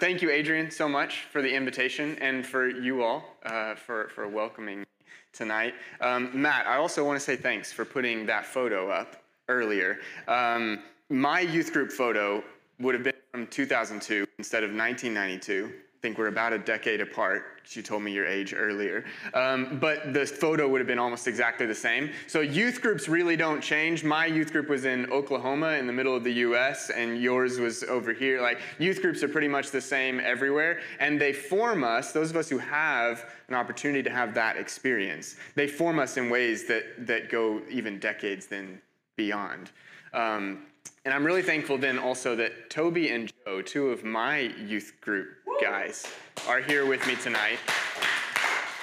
thank you, Adrian, so much for the invitation and for you all uh, for, for welcoming tonight. Um, Matt, I also want to say thanks for putting that photo up earlier. Um, my youth group photo would have been from 2002 instead of 1992. Think we're about a decade apart. You told me your age earlier. Um, but the photo would have been almost exactly the same. So youth groups really don't change. My youth group was in Oklahoma in the middle of the US, and yours was over here. Like youth groups are pretty much the same everywhere. And they form us, those of us who have an opportunity to have that experience, they form us in ways that, that go even decades then beyond. Um, and I'm really thankful then also that Toby and Joe, two of my youth group guys, are here with me tonight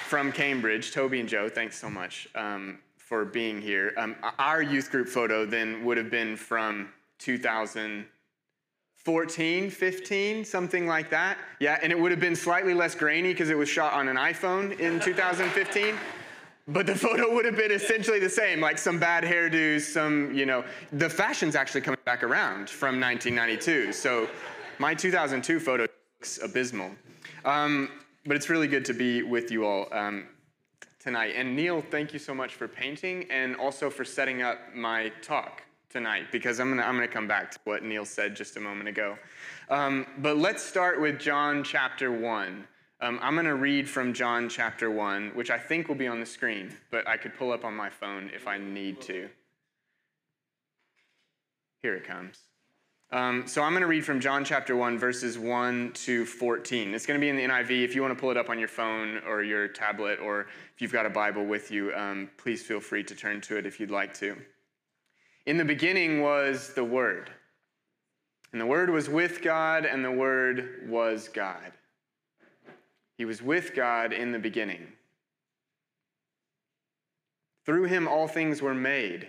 from Cambridge. Toby and Joe, thanks so much um, for being here. Um, our youth group photo then would have been from 2014, 15, something like that. Yeah, and it would have been slightly less grainy because it was shot on an iPhone in 2015. But the photo would have been essentially the same, like some bad hairdos, some, you know, the fashion's actually coming back around from 1992. So my 2002 photo looks abysmal. Um, but it's really good to be with you all um, tonight. And Neil, thank you so much for painting and also for setting up my talk tonight, because I'm gonna, I'm gonna come back to what Neil said just a moment ago. Um, but let's start with John chapter 1. Um, I'm to read from John chapter 1, which I think will be on the screen, but I could pull up on my phone if I need to. Here it comes. Um, so I'm going to read from John chapter 1, verses 1 to 14. It's going to be in the NIV. If you want to pull it up on your phone or your tablet, or if you've got a Bible with you, um, please feel free to turn to it if you'd like to. In the beginning was the Word, and the Word was with God, and the Word was God. He was with God in the beginning. Through him, all things were made.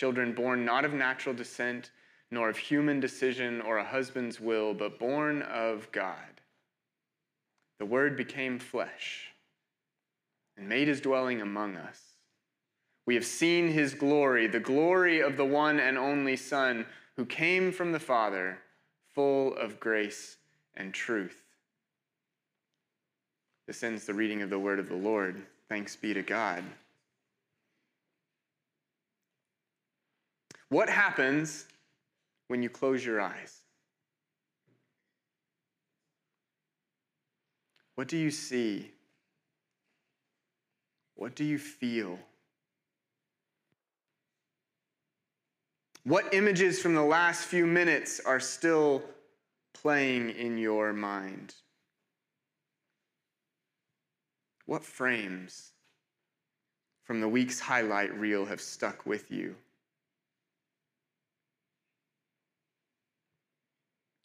children born not of natural descent, nor of human decision or a husband's will, but born of God. The Word became flesh and made his dwelling among us. We have seen his glory, the glory of the one and only Son who came from the Father, full of grace and truth. This ends the reading of the word of the Lord. Thanks be to God. What happens when you close your eyes? What do you see? What do you feel? What images from the last few minutes are still playing in your mind? What frames from the week's highlight reel have stuck with you?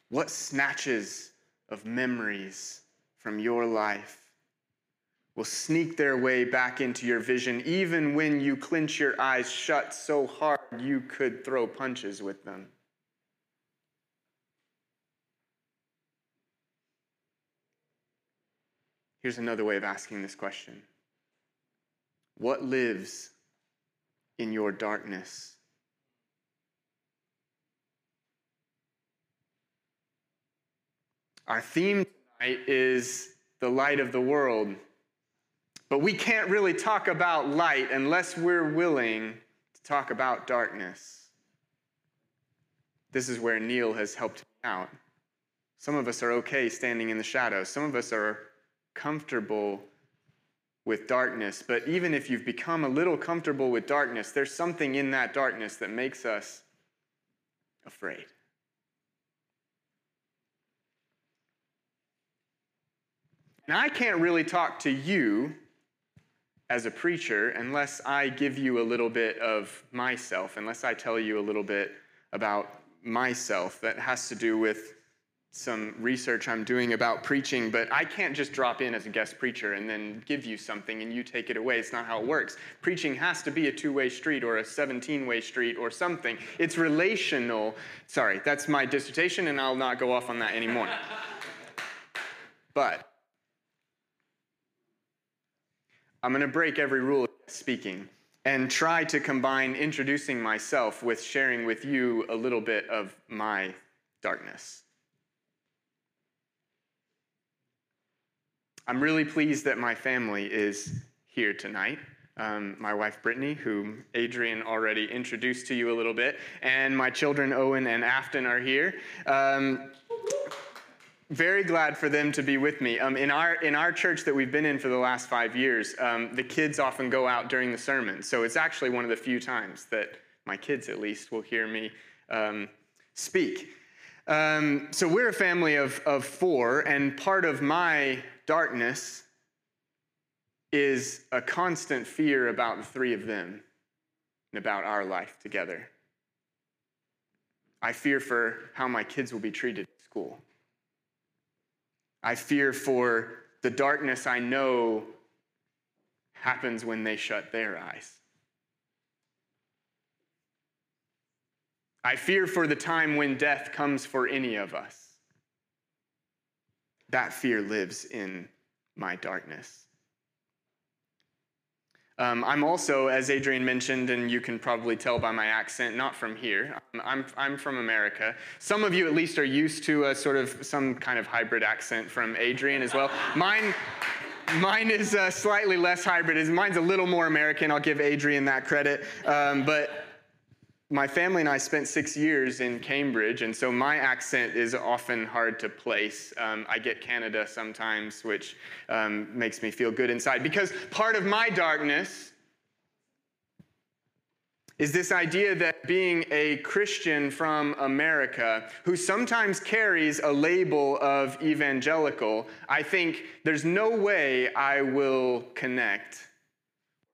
What snatches of memories from your life will sneak their way back into your vision even when you clench your eyes shut so hard you could throw punches with them? Here's another way of asking this question What lives in your darkness? Our theme tonight is the light of the world. But we can't really talk about light unless we're willing to talk about darkness. This is where Neil has helped me out. Some of us are okay standing in the shadows. Some of us are comfortable with darkness. But even if you've become a little comfortable with darkness, there's something in that darkness that makes us afraid. And I can't really talk to you as a preacher unless I give you a little bit of myself, unless I tell you a little bit about myself that has to do with some research I'm doing about preaching, but I can't just drop in as a guest preacher and then give you something and you take it away. It's not how it works. Preaching has to be a two way street or a 17 way street or something. It's relational. Sorry, that's my dissertation, and I'll not go off on that anymore. but I'm going to break every rule of speaking and try to combine introducing myself with sharing with you a little bit of my darkness. I'm really pleased that my family is here tonight. Um, my wife Brittany, whom Adrian already introduced to you a little bit, and my children Owen and Afton are here. Um, very glad for them to be with me. Um, in, our, in our church that we've been in for the last five years, um, the kids often go out during the sermon. So it's actually one of the few times that my kids, at least, will hear me um, speak. Um, so we're a family of, of four, and part of my darkness is a constant fear about the three of them and about our life together. I fear for how my kids will be treated at school. I fear for the darkness I know happens when they shut their eyes. I fear for the time when death comes for any of us. That fear lives in my darkness. Um, I'm also, as Adrian mentioned, and you can probably tell by my accent, not from here. Um, I'm, I'm from America. Some of you, at least, are used to a sort of some kind of hybrid accent from Adrian as well. Mine, mine is uh, slightly less hybrid. Mine's a little more American. I'll give Adrian that credit. Um, but my family and I spent six years in Cambridge, and so my accent is often hard to place. Um, I get Canada sometimes, which um, makes me feel good inside. Because part of my darkness is this idea that being a Christian from America, who sometimes carries a label of evangelical, I think there's no way I will connect,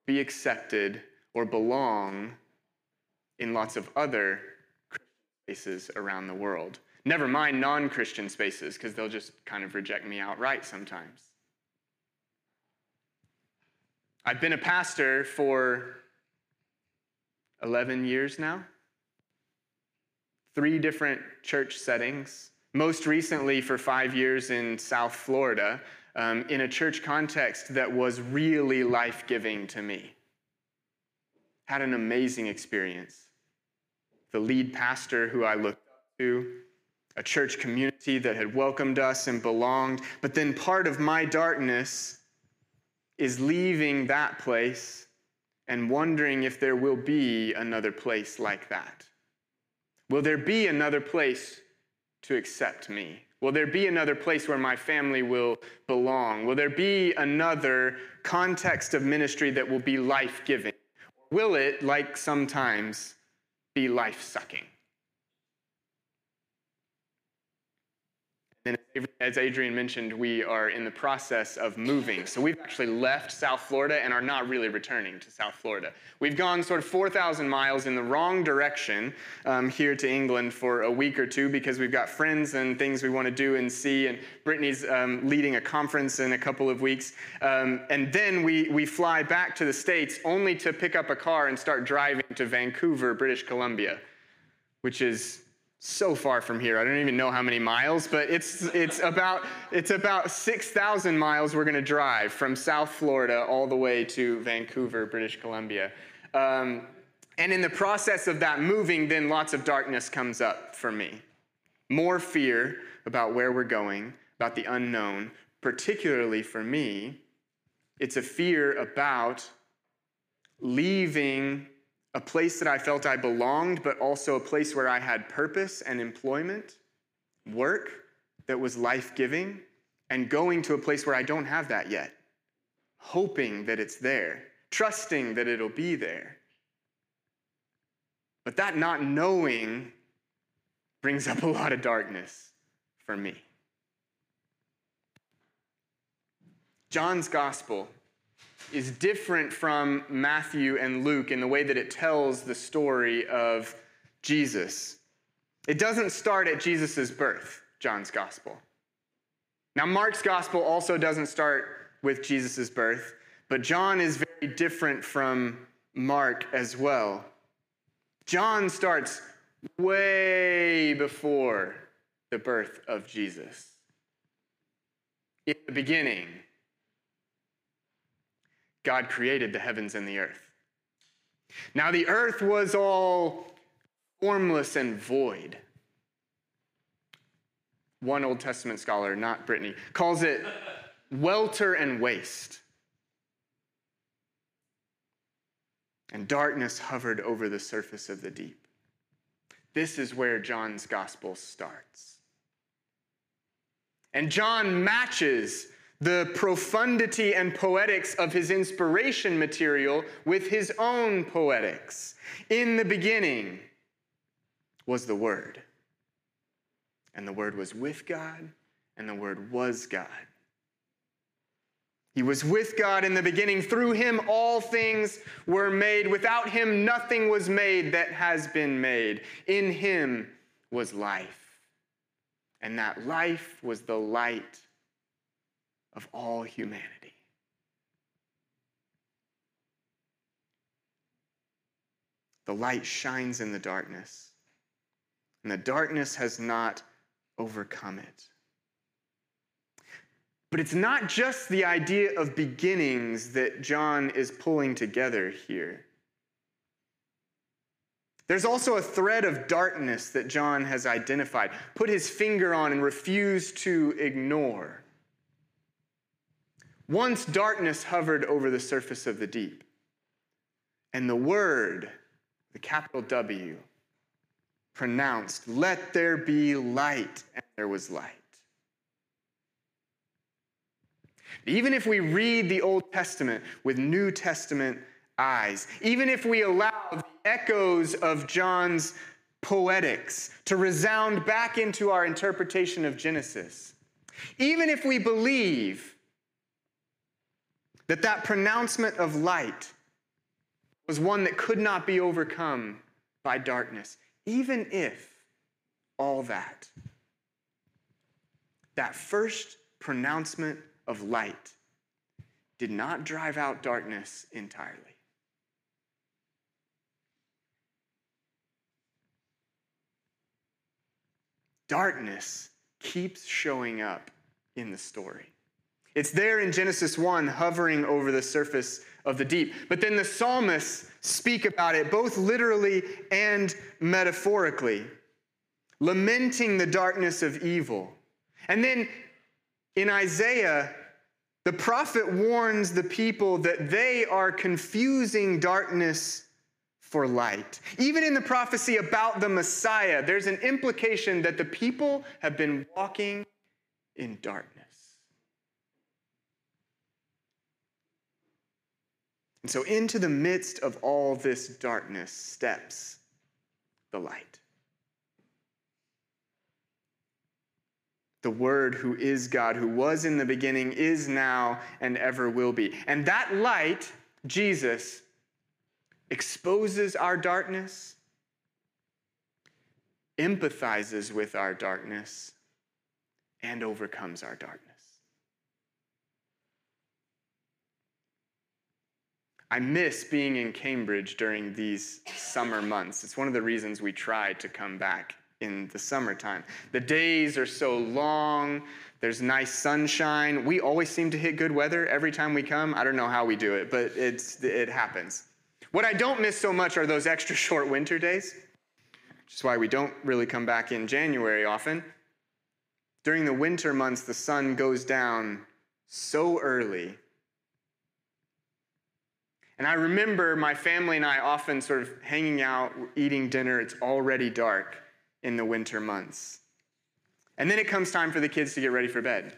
be accepted, or belong in lots of other spaces around the world. Never mind non Christian spaces, because they'll just kind of reject me outright sometimes. I've been a pastor for 11 years now, three different church settings, most recently for five years in South Florida, um, in a church context that was really life giving to me. Had an amazing experience the lead pastor who I looked up to, a church community that had welcomed us and belonged. But then part of my darkness is leaving that place and wondering if there will be another place like that. Will there be another place to accept me? Will there be another place where my family will belong? Will there be another context of ministry that will be life giving? Will it, like sometimes, be life sucking. And as Adrian mentioned, we are in the process of moving. So we've actually left South Florida and are not really returning to South Florida. We've gone sort of 4,000 miles in the wrong direction um, here to England for a week or two because we've got friends and things we want to do and see. And Brittany's um, leading a conference in a couple of weeks. Um, and then we, we fly back to the States only to pick up a car and start driving to Vancouver, British Columbia, which is so far from here. I don't even know how many miles, but it's it's about it's about 6,000 miles we're going to drive from South Florida all the way to Vancouver, British Columbia. Um, and in the process of that moving, then lots of darkness comes up for me. More fear about where we're going, about the unknown. Particularly for me, it's a fear about leaving a place that I felt I belonged, but also a place where I had purpose and employment, work, that was life giving and going to a place where I don't have that yet, hoping that it's there, trusting that it'll be there. But that not knowing brings up a lot of darkness for me. John's gospel is different from Matthew and Luke in the way that it tells the story of Jesus. It doesn't start at Jesus' birth, John's gospel. Now, Mark's gospel also doesn't start with Jesus' birth, but John is very different from Mark as well. John starts way before the birth of Jesus. In the beginning, God created the heavens and the earth. Now, the earth was all formless and void. One Old Testament scholar, not Brittany, calls it welter and waste. And darkness hovered over the surface of the deep. This is where John's gospel starts. And John matches the profundity and poetics of his inspiration material with his own poetics. In the beginning was the Word, and the Word was with God, and the Word was God. He was with God in the beginning. Through him, all things were made. Without him, nothing was made that has been made. In him was life. And that life was the light of all humanity. The light shines in the darkness, and the darkness has not overcome it. But it's not just the idea of beginnings that John is pulling together here. There's also a thread of darkness that John has identified, put his finger on, and refused to ignore. Once darkness hovered over the surface of the deep, and the word, the capital W, pronounced, Let there be light, and there was light. Even if we read the Old Testament with New Testament eyes, even if we allow the echoes of John's poetics to resound back into our interpretation of Genesis, even if we believe that that pronouncement of light was one that could not be overcome by darkness, even if all that, that first pronouncement of light did not drive out darkness entirely. Darkness keeps showing up in the story. It's there in Genesis 1, hovering over the surface of the deep. But then the psalmists speak about it both literally and metaphorically, lamenting the darkness of evil. And then in Isaiah, the prophet warns the people that they are confusing darkness for light. Even in the prophecy about the Messiah, there's an implication that the people have been walking in darkness. And so, into the midst of all this darkness steps the light. The Word, who is God, who was in the beginning, is now, and ever will be. And that light, Jesus, exposes our darkness, empathizes with our darkness, and overcomes our darkness. I miss being in Cambridge during these summer months. It's one of the reasons we try to come back in the summertime. The days are so long, there's nice sunshine. We always seem to hit good weather every time we come. I don't know how we do it, but it's, it happens. What I don't miss so much are those extra short winter days, which is why we don't really come back in January often. During the winter months, the sun goes down so early and I remember my family and I often sort of hanging out, eating dinner. It's already dark in the winter months. And then it comes time for the kids to get ready for bed.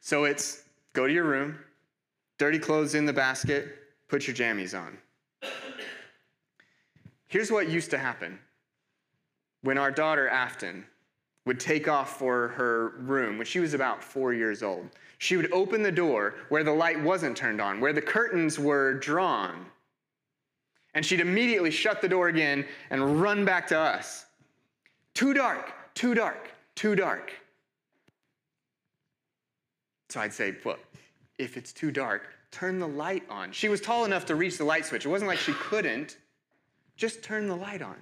So it's go to your room, dirty clothes in the basket, put your jammies on. Here's what used to happen when our daughter Afton would take off for her room when she was about four years old. She would open the door where the light wasn't turned on, where the curtains were drawn. And she'd immediately shut the door again and run back to us. Too dark, too dark, too dark. So I'd say, well, if it's too dark, turn the light on. She was tall enough to reach the light switch. It wasn't like she couldn't. Just turn the light on.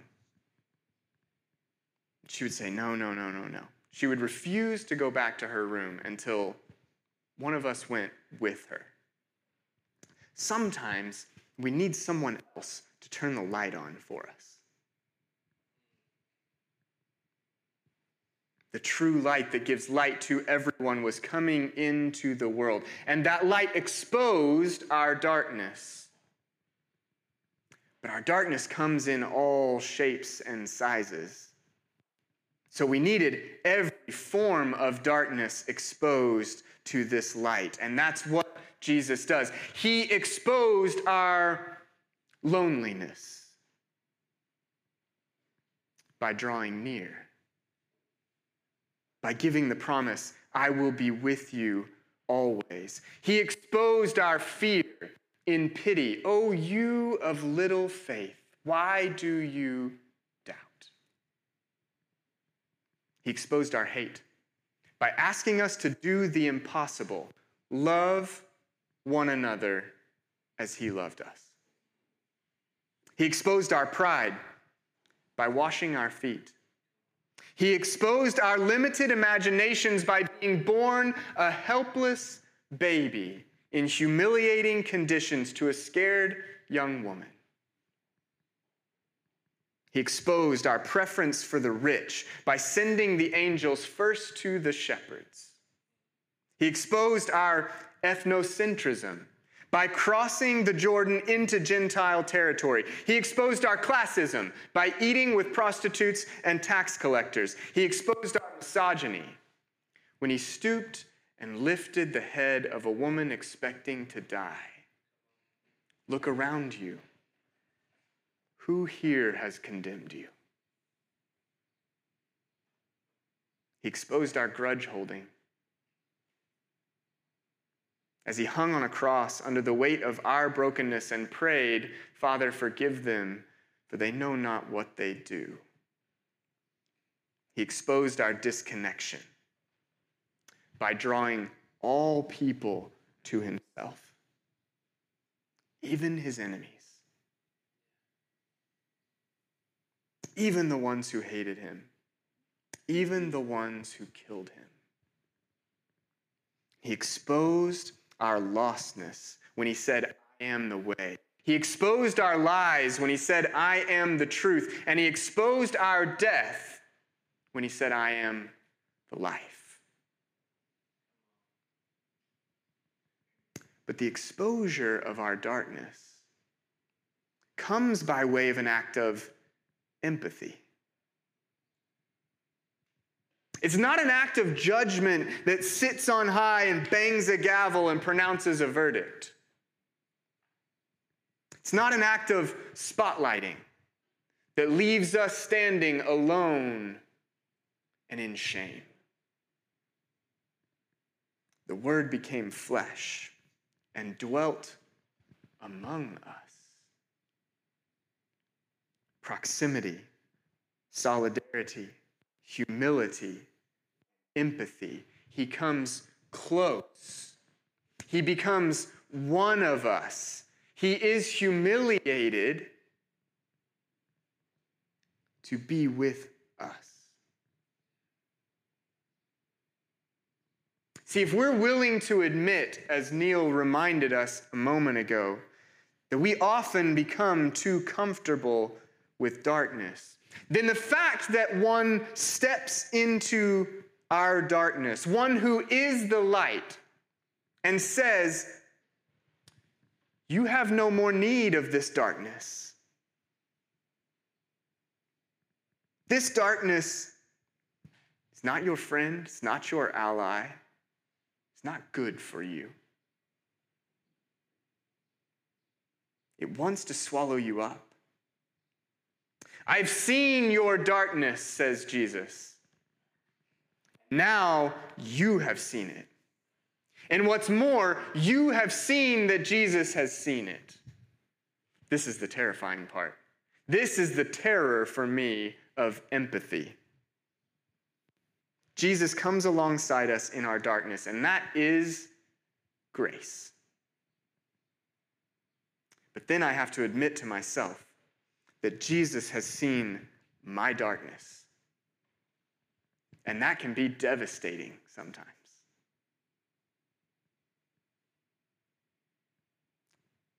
She would say, no, no, no, no, no. She would refuse to go back to her room until one of us went with her. Sometimes we need someone else to turn the light on for us. The true light that gives light to everyone was coming into the world, and that light exposed our darkness. But our darkness comes in all shapes and sizes. So we needed every form of darkness exposed to this light. And that's what Jesus does. He exposed our loneliness by drawing near, by giving the promise, I will be with you always. He exposed our fear in pity. Oh, you of little faith, why do you doubt? He exposed our hate by asking us to do the impossible love one another as he loved us. He exposed our pride by washing our feet. He exposed our limited imaginations by being born a helpless baby in humiliating conditions to a scared young woman. He exposed our preference for the rich by sending the angels first to the shepherds. He exposed our ethnocentrism by crossing the Jordan into Gentile territory. He exposed our classism by eating with prostitutes and tax collectors. He exposed our misogyny when he stooped and lifted the head of a woman expecting to die. Look around you. Who here has condemned you? He exposed our grudge holding. As he hung on a cross under the weight of our brokenness and prayed, Father, forgive them, for they know not what they do. He exposed our disconnection by drawing all people to himself, even his enemies. Even the ones who hated him, even the ones who killed him. He exposed our lostness when he said, I am the way. He exposed our lies when he said, I am the truth. And he exposed our death when he said, I am the life. But the exposure of our darkness comes by way of an act of empathy. It's not an act of judgment that sits on high and bangs a gavel and pronounces a verdict. It's not an act of spotlighting that leaves us standing alone and in shame. The Word became flesh and dwelt among us proximity, solidarity, humility, empathy. He comes close. He becomes one of us. He is humiliated to be with us. See, if we're willing to admit, as Neil reminded us a moment ago, that we often become too comfortable with darkness, then the fact that one steps into our darkness, one who is the light, and says, You have no more need of this darkness. This darkness is not your friend, it's not your ally, it's not good for you. It wants to swallow you up. I've seen your darkness, says Jesus. Now you have seen it. And what's more, you have seen that Jesus has seen it. This is the terrifying part. This is the terror for me of empathy. Jesus comes alongside us in our darkness, and that is grace. But then I have to admit to myself that Jesus has seen my darkness. And that can be devastating sometimes.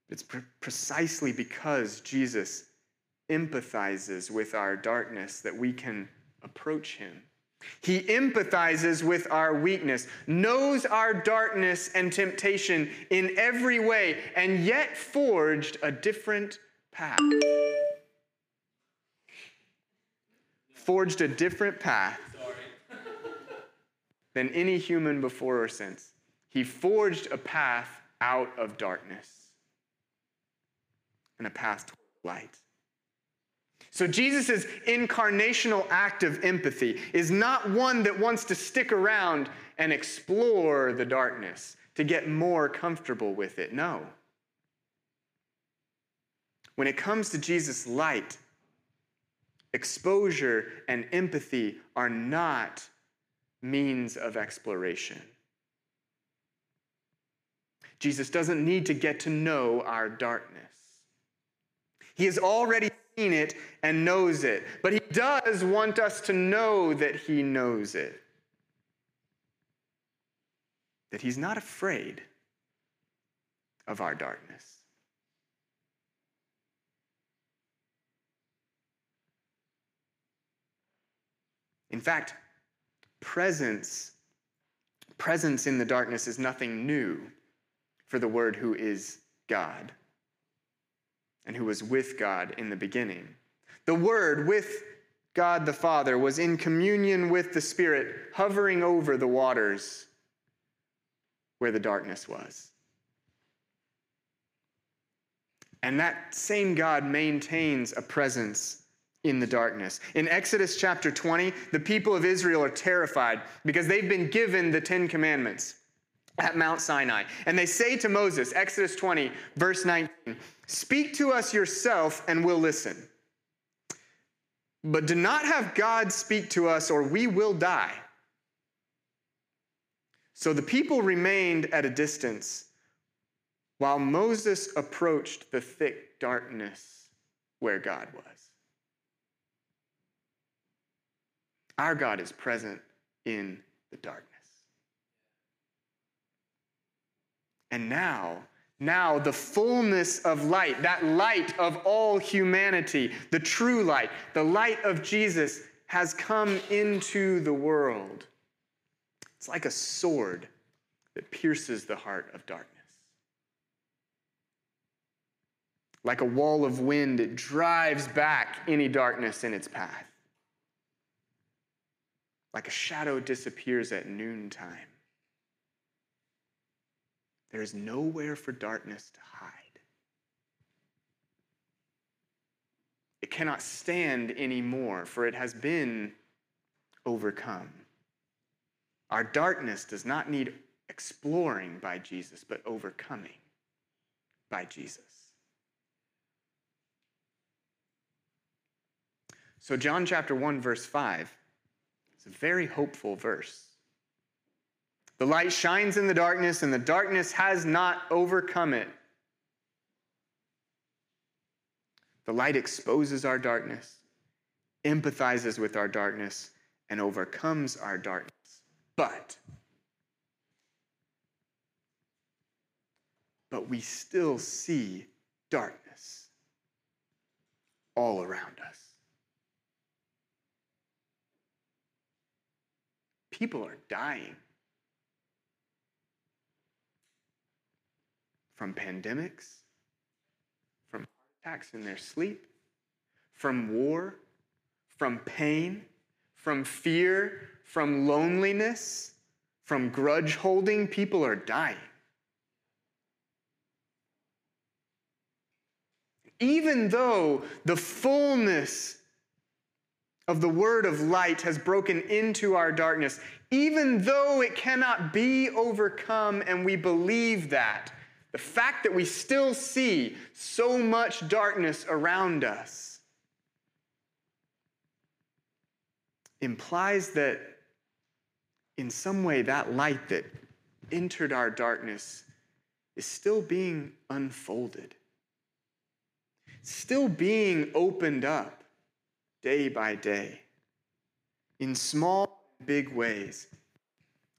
It's pre- precisely because Jesus empathizes with our darkness that we can approach him. He empathizes with our weakness, knows our darkness and temptation in every way, and yet forged a different path. Forged a different path than any human before or since. He forged a path out of darkness and a path toward light. So, Jesus' incarnational act of empathy is not one that wants to stick around and explore the darkness to get more comfortable with it. No. When it comes to Jesus' light, exposure and empathy are not means of exploration. Jesus doesn't need to get to know our darkness. He has already seen it and knows it, but he does want us to know that he knows it. That he's not afraid of our darkness. In fact, presence presence in the darkness is nothing new for the word who is God and who was with God in the beginning. The Word with God the Father was in communion with the Spirit, hovering over the waters where the darkness was. And that same God maintains a presence in the darkness. In Exodus chapter 20, the people of Israel are terrified because they've been given the Ten Commandments at Mount Sinai. And they say to Moses, Exodus 20, verse 19, Speak to us yourself and we'll listen. But do not have God speak to us or we will die. So the people remained at a distance while Moses approached the thick darkness where God was. Our God is present in the darkness. And now, now the fullness of light, that light of all humanity, the true light, the light of Jesus has come into the world. It's like a sword that pierces the heart of darkness. Like a wall of wind, it drives back any darkness in its path. Like a shadow disappears at noontime. There is nowhere for darkness to hide. It cannot stand anymore, for it has been overcome. Our darkness does not need exploring by Jesus, but overcoming by Jesus. So, John chapter 1, verse 5 a very hopeful verse. The light shines in the darkness, and the darkness has not overcome it. The light exposes our darkness, empathizes with our darkness, and overcomes our darkness. But, but we still see darkness all around us. People are dying. from pandemics, from heart attacks in their sleep, from war, from pain, from fear, from loneliness, from grudge holding, people are dying. Even though the fullness of the word of light has broken into our darkness, even though it cannot be overcome, and we believe that, the fact that we still see so much darkness around us implies that in some way that light that entered our darkness is still being unfolded, still being opened up day by day in small, big ways.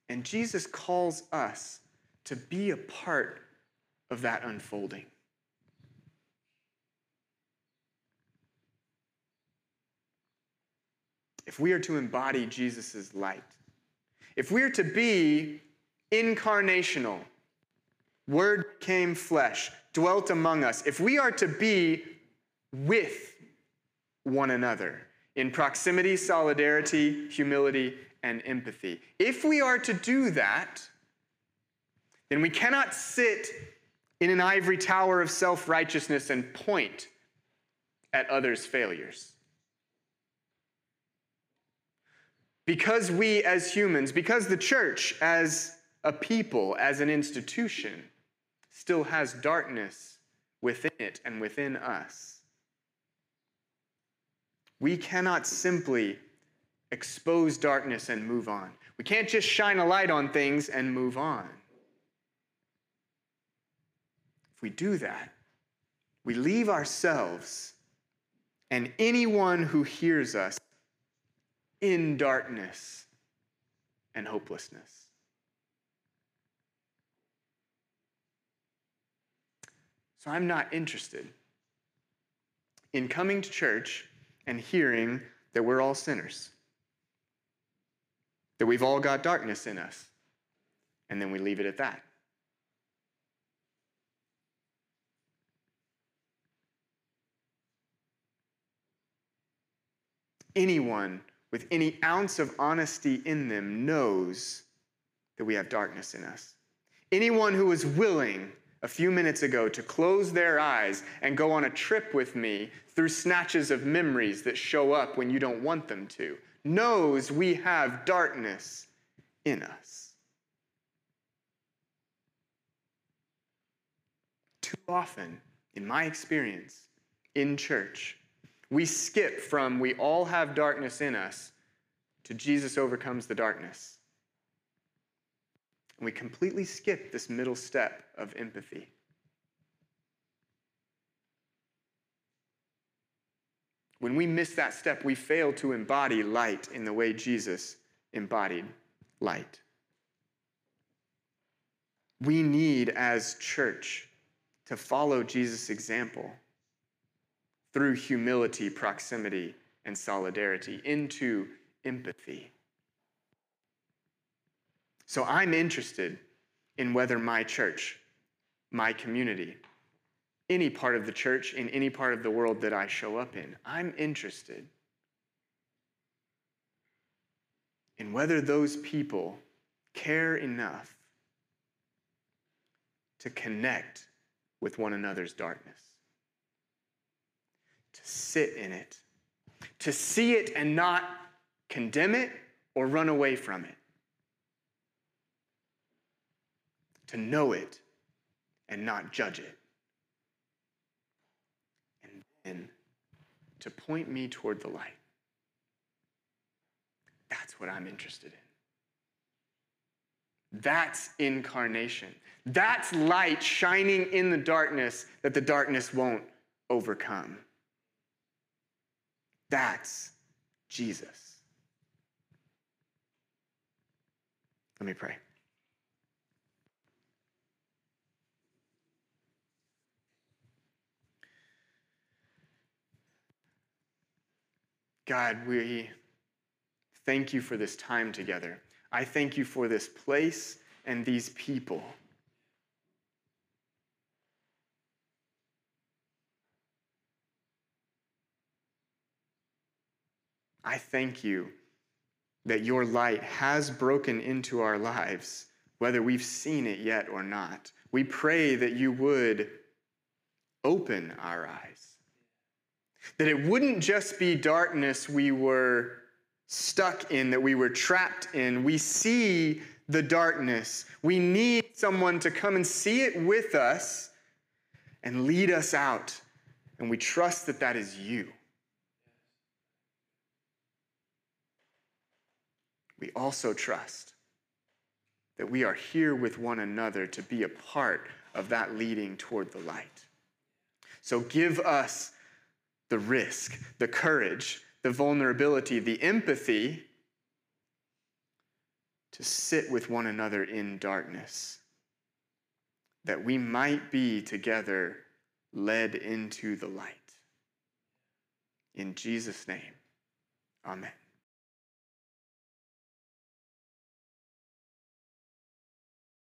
And Jesus calls us to be a part of that unfolding. If we are to embody Jesus' light, if we are to be incarnational, Word came flesh, dwelt among us, if we are to be with one another in proximity, solidarity, humility, and empathy, if we are to do that, then we cannot sit in an ivory tower of self righteousness and point at others' failures. Because we as humans, because the church as a people, as an institution, still has darkness within it and within us, we cannot simply expose darkness and move on. We can't just shine a light on things and move on. If we do that, we leave ourselves and anyone who hears us in darkness and hopelessness. So I'm not interested in coming to church and hearing that we're all sinners, that we've all got darkness in us, and then we leave it at that. anyone with any ounce of honesty in them knows that we have darkness in us. Anyone who is willing a few minutes ago to close their eyes and go on a trip with me through snatches of memories that show up when you don't want them to knows we have darkness in us. Too often, in my experience, in church, we skip from we all have darkness in us to Jesus overcomes the darkness. And we completely skip this middle step of empathy. When we miss that step, we fail to embody light in the way Jesus embodied light. We need, as church, to follow Jesus' example through humility, proximity, and solidarity into empathy. So I'm interested in whether my church, my community, any part of the church in any part of the world that I show up in, I'm interested in whether those people care enough to connect with one another's darkness to sit in it, to see it and not condemn it or run away from it, to know it and not judge it, and then to point me toward the light. That's what I'm interested in. That's incarnation. That's light shining in the darkness that the darkness won't overcome. That's Jesus. Let me pray. God, we thank you for this time together. I thank you for this place and these people. I thank you that your light has broken into our lives, whether we've seen it yet or not. We pray that you would open our eyes. That it wouldn't just be darkness we were stuck in, that we were trapped in. We see the darkness. We need someone to come and see it with us and lead us out. And we trust that that is you. We also trust that we are here with one another to be a part of that leading toward the light. So give us the risk, the courage, the vulnerability, the empathy to sit with one another in darkness, that we might be together led into the light. In Jesus' name, amen.